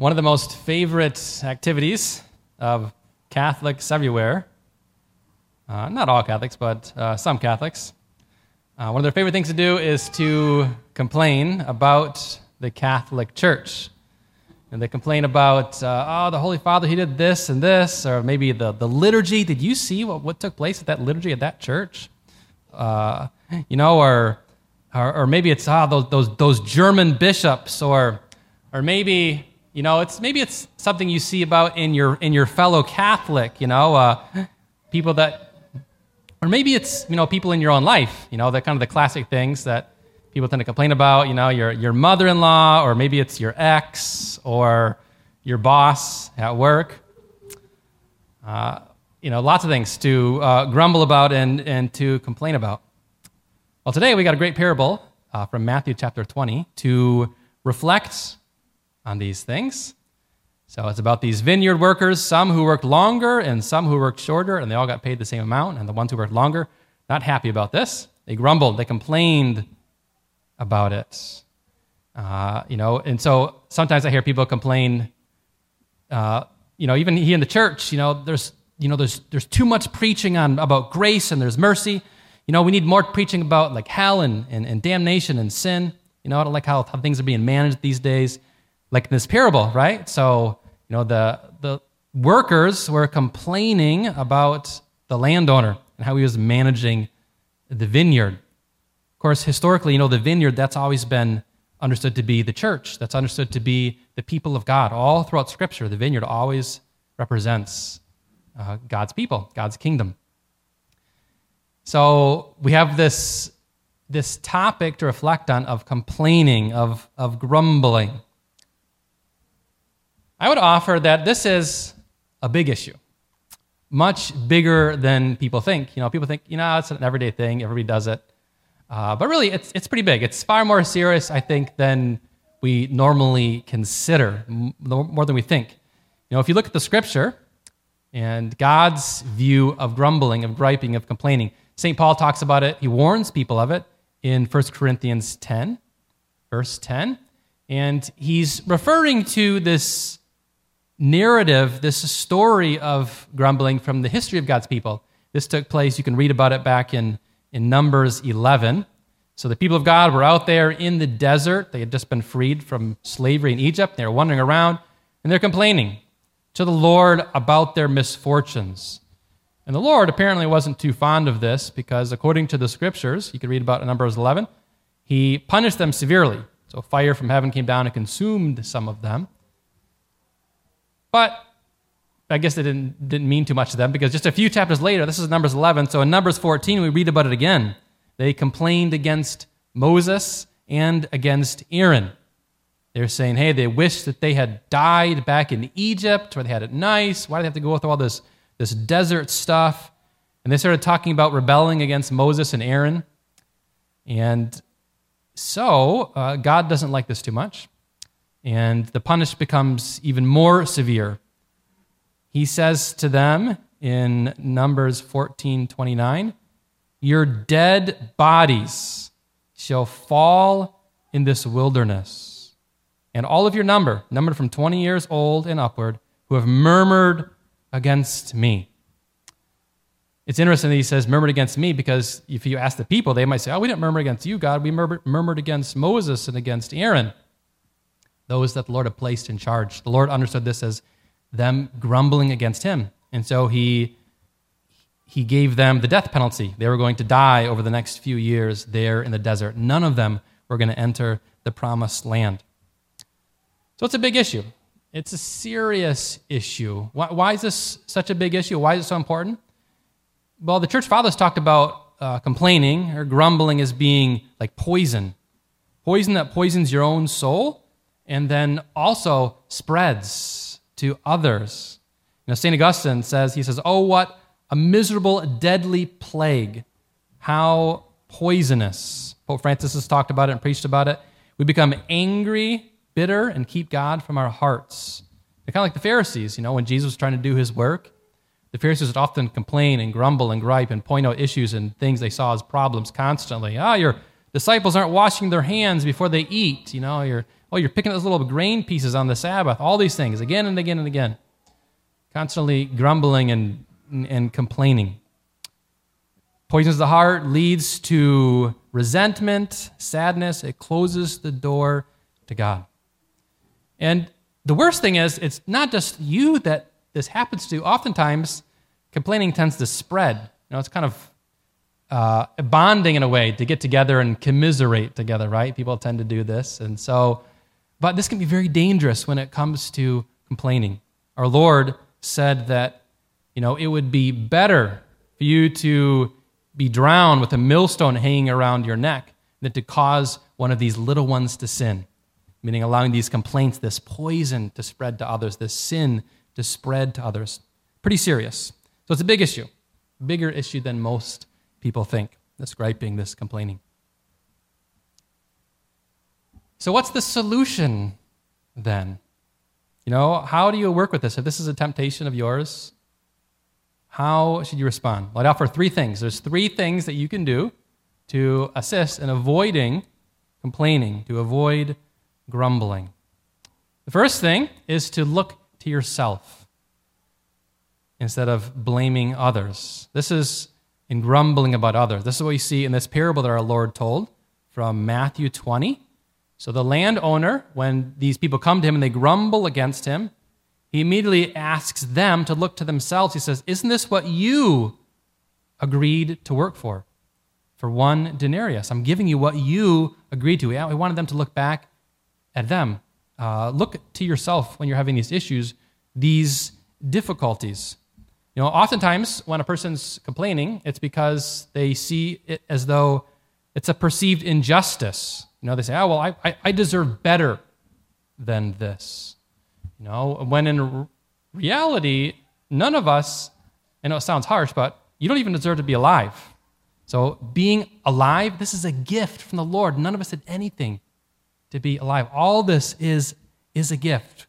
One of the most favorite activities of Catholics everywhere, uh, not all Catholics, but uh, some Catholics, uh, one of their favorite things to do is to complain about the Catholic Church. And they complain about, uh, oh, the Holy Father, he did this and this, or maybe the, the liturgy. Did you see what, what took place at that liturgy at that church? Uh, you know, or, or, or maybe it's, ah, those, those, those German bishops, or, or maybe, you know, it's, maybe it's something you see about in your, in your fellow Catholic, you know, uh, people that, or maybe it's, you know, people in your own life, you know, the kind of the classic things that people tend to complain about, you know, your, your mother in law, or maybe it's your ex, or your boss at work. Uh, you know, lots of things to uh, grumble about and, and to complain about. Well, today we got a great parable uh, from Matthew chapter 20 to reflect on these things. So it's about these vineyard workers, some who worked longer and some who worked shorter, and they all got paid the same amount. And the ones who worked longer, not happy about this. They grumbled, they complained about it. Uh, you know, and so sometimes I hear people complain. Uh, you know, even here in the church, you know, there's you know there's there's too much preaching on about grace and there's mercy. You know, we need more preaching about like hell and, and, and damnation and sin. You know, I don't like how, how things are being managed these days, like this parable, right? So, you know, the the workers were complaining about the landowner and how he was managing the vineyard. Of course, historically, you know, the vineyard, that's always been understood to be the church. That's understood to be the people of God. All throughout Scripture, the vineyard always represents uh, God's people, God's kingdom. So we have this, this topic to reflect on of complaining, of, of grumbling. I would offer that this is a big issue, much bigger than people think. You know, people think, you know, it's an everyday thing, everybody does it. Uh, but really, it's, it's pretty big. It's far more serious, I think, than we normally consider, more than we think. You know, if you look at the scripture and God's view of grumbling, of griping, of complaining, St. Paul talks about it. He warns people of it in 1 Corinthians 10, verse 10. And he's referring to this narrative, this story of grumbling from the history of God's people. This took place, you can read about it back in in Numbers 11. So the people of God were out there in the desert. They had just been freed from slavery in Egypt. They were wandering around and they're complaining to the Lord about their misfortunes. And the Lord apparently wasn't too fond of this because, according to the scriptures, you can read about in Numbers 11, he punished them severely. So fire from heaven came down and consumed some of them. But I guess it didn't, didn't mean too much to them because just a few chapters later, this is Numbers 11, so in Numbers 14, we read about it again. They complained against Moses and against Aaron. They're saying, hey, they wish that they had died back in Egypt where they had it nice. Why do they have to go through all this, this desert stuff? And they started talking about rebelling against Moses and Aaron. And so uh, God doesn't like this too much. And the punish becomes even more severe he says to them in Numbers 14 29, Your dead bodies shall fall in this wilderness. And all of your number, numbered from 20 years old and upward, who have murmured against me. It's interesting that he says murmured against me because if you ask the people, they might say, Oh, we didn't murmur against you, God. We murmured, murmured against Moses and against Aaron, those that the Lord had placed in charge. The Lord understood this as them grumbling against him. And so he, he gave them the death penalty. They were going to die over the next few years there in the desert. None of them were going to enter the promised land. So it's a big issue. It's a serious issue. Why, why is this such a big issue? Why is it so important? Well, the church fathers talked about uh, complaining or grumbling as being like poison poison that poisons your own soul and then also spreads to others. Know, St. Augustine says, he says, Oh, what a miserable, deadly plague. How poisonous. Pope Francis has talked about it and preached about it. We become angry, bitter, and keep God from our hearts. They're kind of like the Pharisees, you know, when Jesus was trying to do his work. The Pharisees would often complain and grumble and gripe and point out issues and things they saw as problems constantly. Ah, oh, you're disciples aren't washing their hands before they eat. You know, you're, oh, you're picking those little grain pieces on the Sabbath. All these things again and again and again. Constantly grumbling and, and complaining. Poisons the heart, leads to resentment, sadness. It closes the door to God. And the worst thing is, it's not just you that this happens to. Oftentimes, complaining tends to spread. You know, it's kind of uh, bonding in a way to get together and commiserate together, right? People tend to do this. And so, but this can be very dangerous when it comes to complaining. Our Lord said that, you know, it would be better for you to be drowned with a millstone hanging around your neck than to cause one of these little ones to sin, meaning allowing these complaints, this poison to spread to others, this sin to spread to others. Pretty serious. So it's a big issue, bigger issue than most people think, this griping, this complaining. So, what's the solution then? You know, how do you work with this? If this is a temptation of yours, how should you respond? Well, I'd offer three things. There's three things that you can do to assist in avoiding complaining, to avoid grumbling. The first thing is to look to yourself instead of blaming others. This is in grumbling about others. This is what you see in this parable that our Lord told from Matthew 20. So the landowner, when these people come to him and they grumble against him, he immediately asks them to look to themselves. He says, Isn't this what you agreed to work for? For one denarius. I'm giving you what you agreed to. We wanted them to look back at them. Uh, look to yourself when you're having these issues, these difficulties. You know, oftentimes when a person's complaining, it's because they see it as though it's a perceived injustice. You know, they say, oh, well, I, I deserve better than this. You know, when in reality, none of us, I know it sounds harsh, but you don't even deserve to be alive. So, being alive, this is a gift from the Lord. None of us did anything to be alive. All this is, is a gift.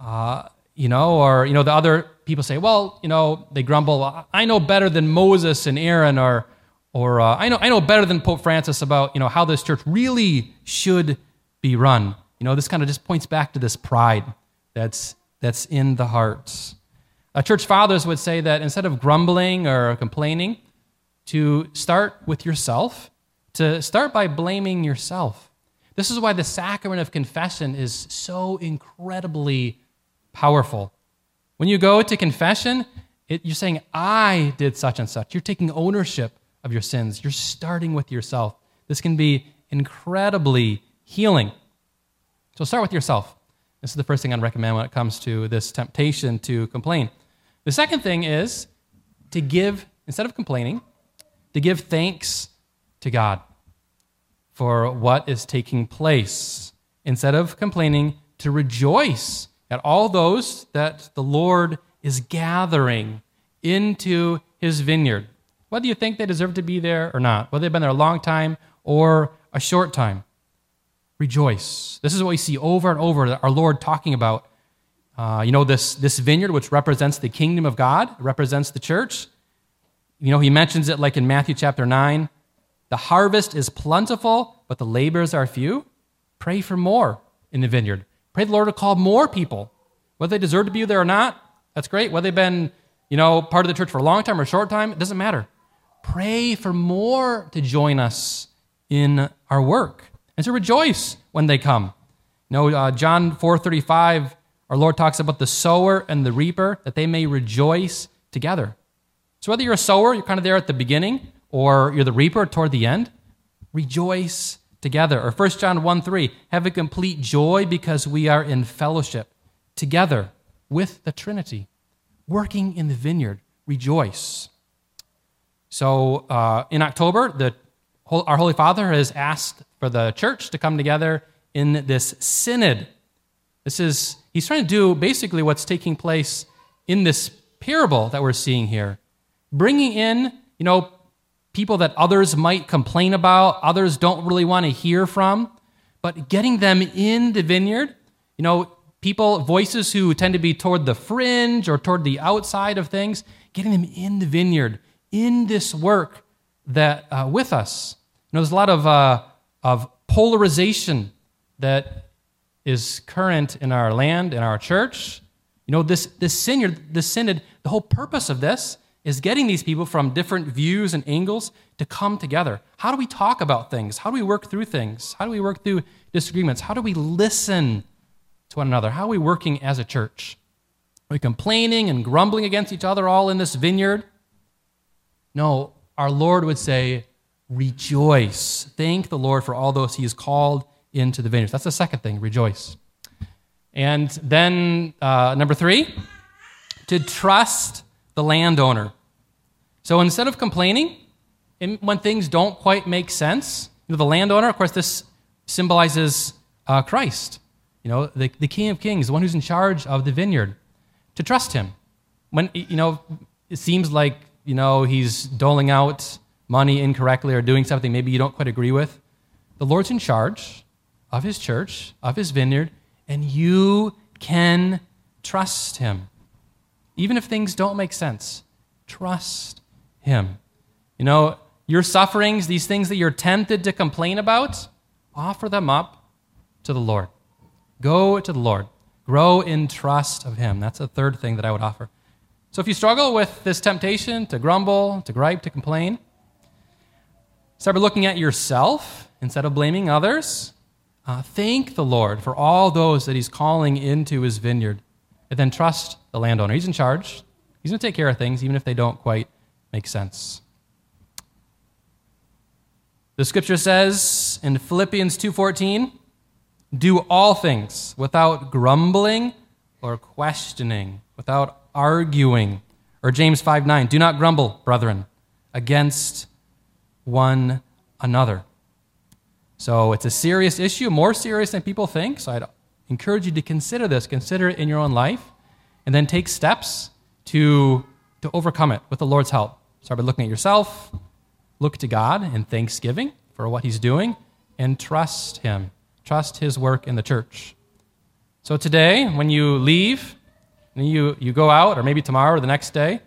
Uh, you know, or, you know, the other people say, well, you know, they grumble, I know better than Moses and Aaron, or, or uh, I, know, I know better than Pope Francis about, you know, how this church really should be run. You know, this kind of just points back to this pride that's, that's in the hearts. Uh, church fathers would say that instead of grumbling or complaining, to start with yourself, to start by blaming yourself. This is why the sacrament of confession is so incredibly powerful. When you go to confession, it, you're saying, I did such and such. You're taking ownership of your sins. You're starting with yourself. This can be incredibly healing. So start with yourself. This is the first thing I'd recommend when it comes to this temptation to complain. The second thing is to give, instead of complaining, to give thanks to God for what is taking place. Instead of complaining, to rejoice at all those that the Lord is gathering into his vineyard. Whether you think they deserve to be there or not, whether they've been there a long time or a short time rejoice. This is what we see over and over our Lord talking about. Uh, you know, this, this vineyard, which represents the kingdom of God, represents the church. You know, he mentions it like in Matthew chapter 9 the harvest is plentiful, but the labors are few. Pray for more in the vineyard. Pray the Lord to call more people. Whether they deserve to be there or not, that's great. Whether they've been, you know, part of the church for a long time or a short time, it doesn't matter. Pray for more to join us in our work and to rejoice when they come. You know, uh, John 4.35, our Lord talks about the sower and the reaper, that they may rejoice together. So whether you're a sower, you're kind of there at the beginning, or you're the reaper toward the end, rejoice together. Or 1 John 1 3, have a complete joy because we are in fellowship together with the Trinity, working in the vineyard. Rejoice. So uh, in October, the, our Holy Father has asked for the church to come together in this synod. This is, he's trying to do basically what's taking place in this parable that we're seeing here. Bringing in, you know, people that others might complain about, others don't really want to hear from, but getting them in the vineyard, you know, people, voices who tend to be toward the fringe or toward the outside of things, getting them in the vineyard, in this work that uh, with us. You know, there's a lot of, uh, of polarization that is current in our land, in our church. You know, this, this synod, this synod, the whole purpose of this is getting these people from different views and angles to come together. How do we talk about things? How do we work through things? How do we work through disagreements? How do we listen to one another? How are we working as a church? Are we complaining and grumbling against each other all in this vineyard? No, our Lord would say, rejoice. Thank the Lord for all those he has called into the vineyard. That's the second thing, rejoice. And then uh, number three, to trust the landowner. So instead of complaining, when things don't quite make sense, you know, the landowner, of course, this symbolizes uh, Christ, you know, the, the King of Kings, the one who's in charge of the vineyard, to trust him. When, you know, it seems like, you know, he's doling out money incorrectly or doing something maybe you don't quite agree with, the Lord's in charge of his church, of his vineyard, and you can trust him. Even if things don't make sense, trust him. You know, your sufferings, these things that you're tempted to complain about, offer them up to the Lord. Go to the Lord. Grow in trust of him. That's the third thing that I would offer. So if you struggle with this temptation to grumble, to gripe, to complain, start by looking at yourself instead of blaming others. Uh, thank the Lord for all those that He's calling into His vineyard. And then trust the landowner. He's in charge. He's going to take care of things, even if they don't quite make sense. The scripture says in Philippians 2:14, "Do all things without grumbling or questioning, without arguing." Or James 5:9, "Do not grumble, brethren, against one another." So it's a serious issue, more serious than people think. So I'd encourage you to consider this, consider it in your own life, and then take steps to, to overcome it with the Lord's help. Start by looking at yourself, look to God in thanksgiving for what He's doing, and trust Him. Trust His work in the church. So today, when you leave, and you, you go out, or maybe tomorrow or the next day,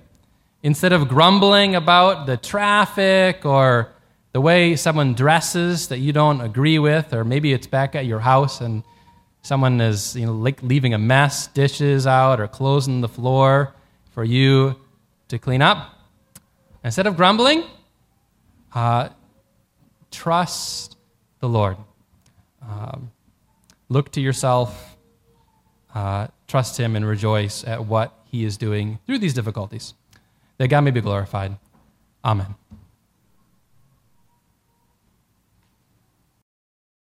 instead of grumbling about the traffic or the way someone dresses that you don't agree with, or maybe it's back at your house and someone is you know, leaving a mess, dishes out, or clothes on the floor for you to clean up. Instead of grumbling, uh, trust the Lord. Um, look to yourself, uh, trust Him, and rejoice at what He is doing through these difficulties. That God may be glorified. Amen.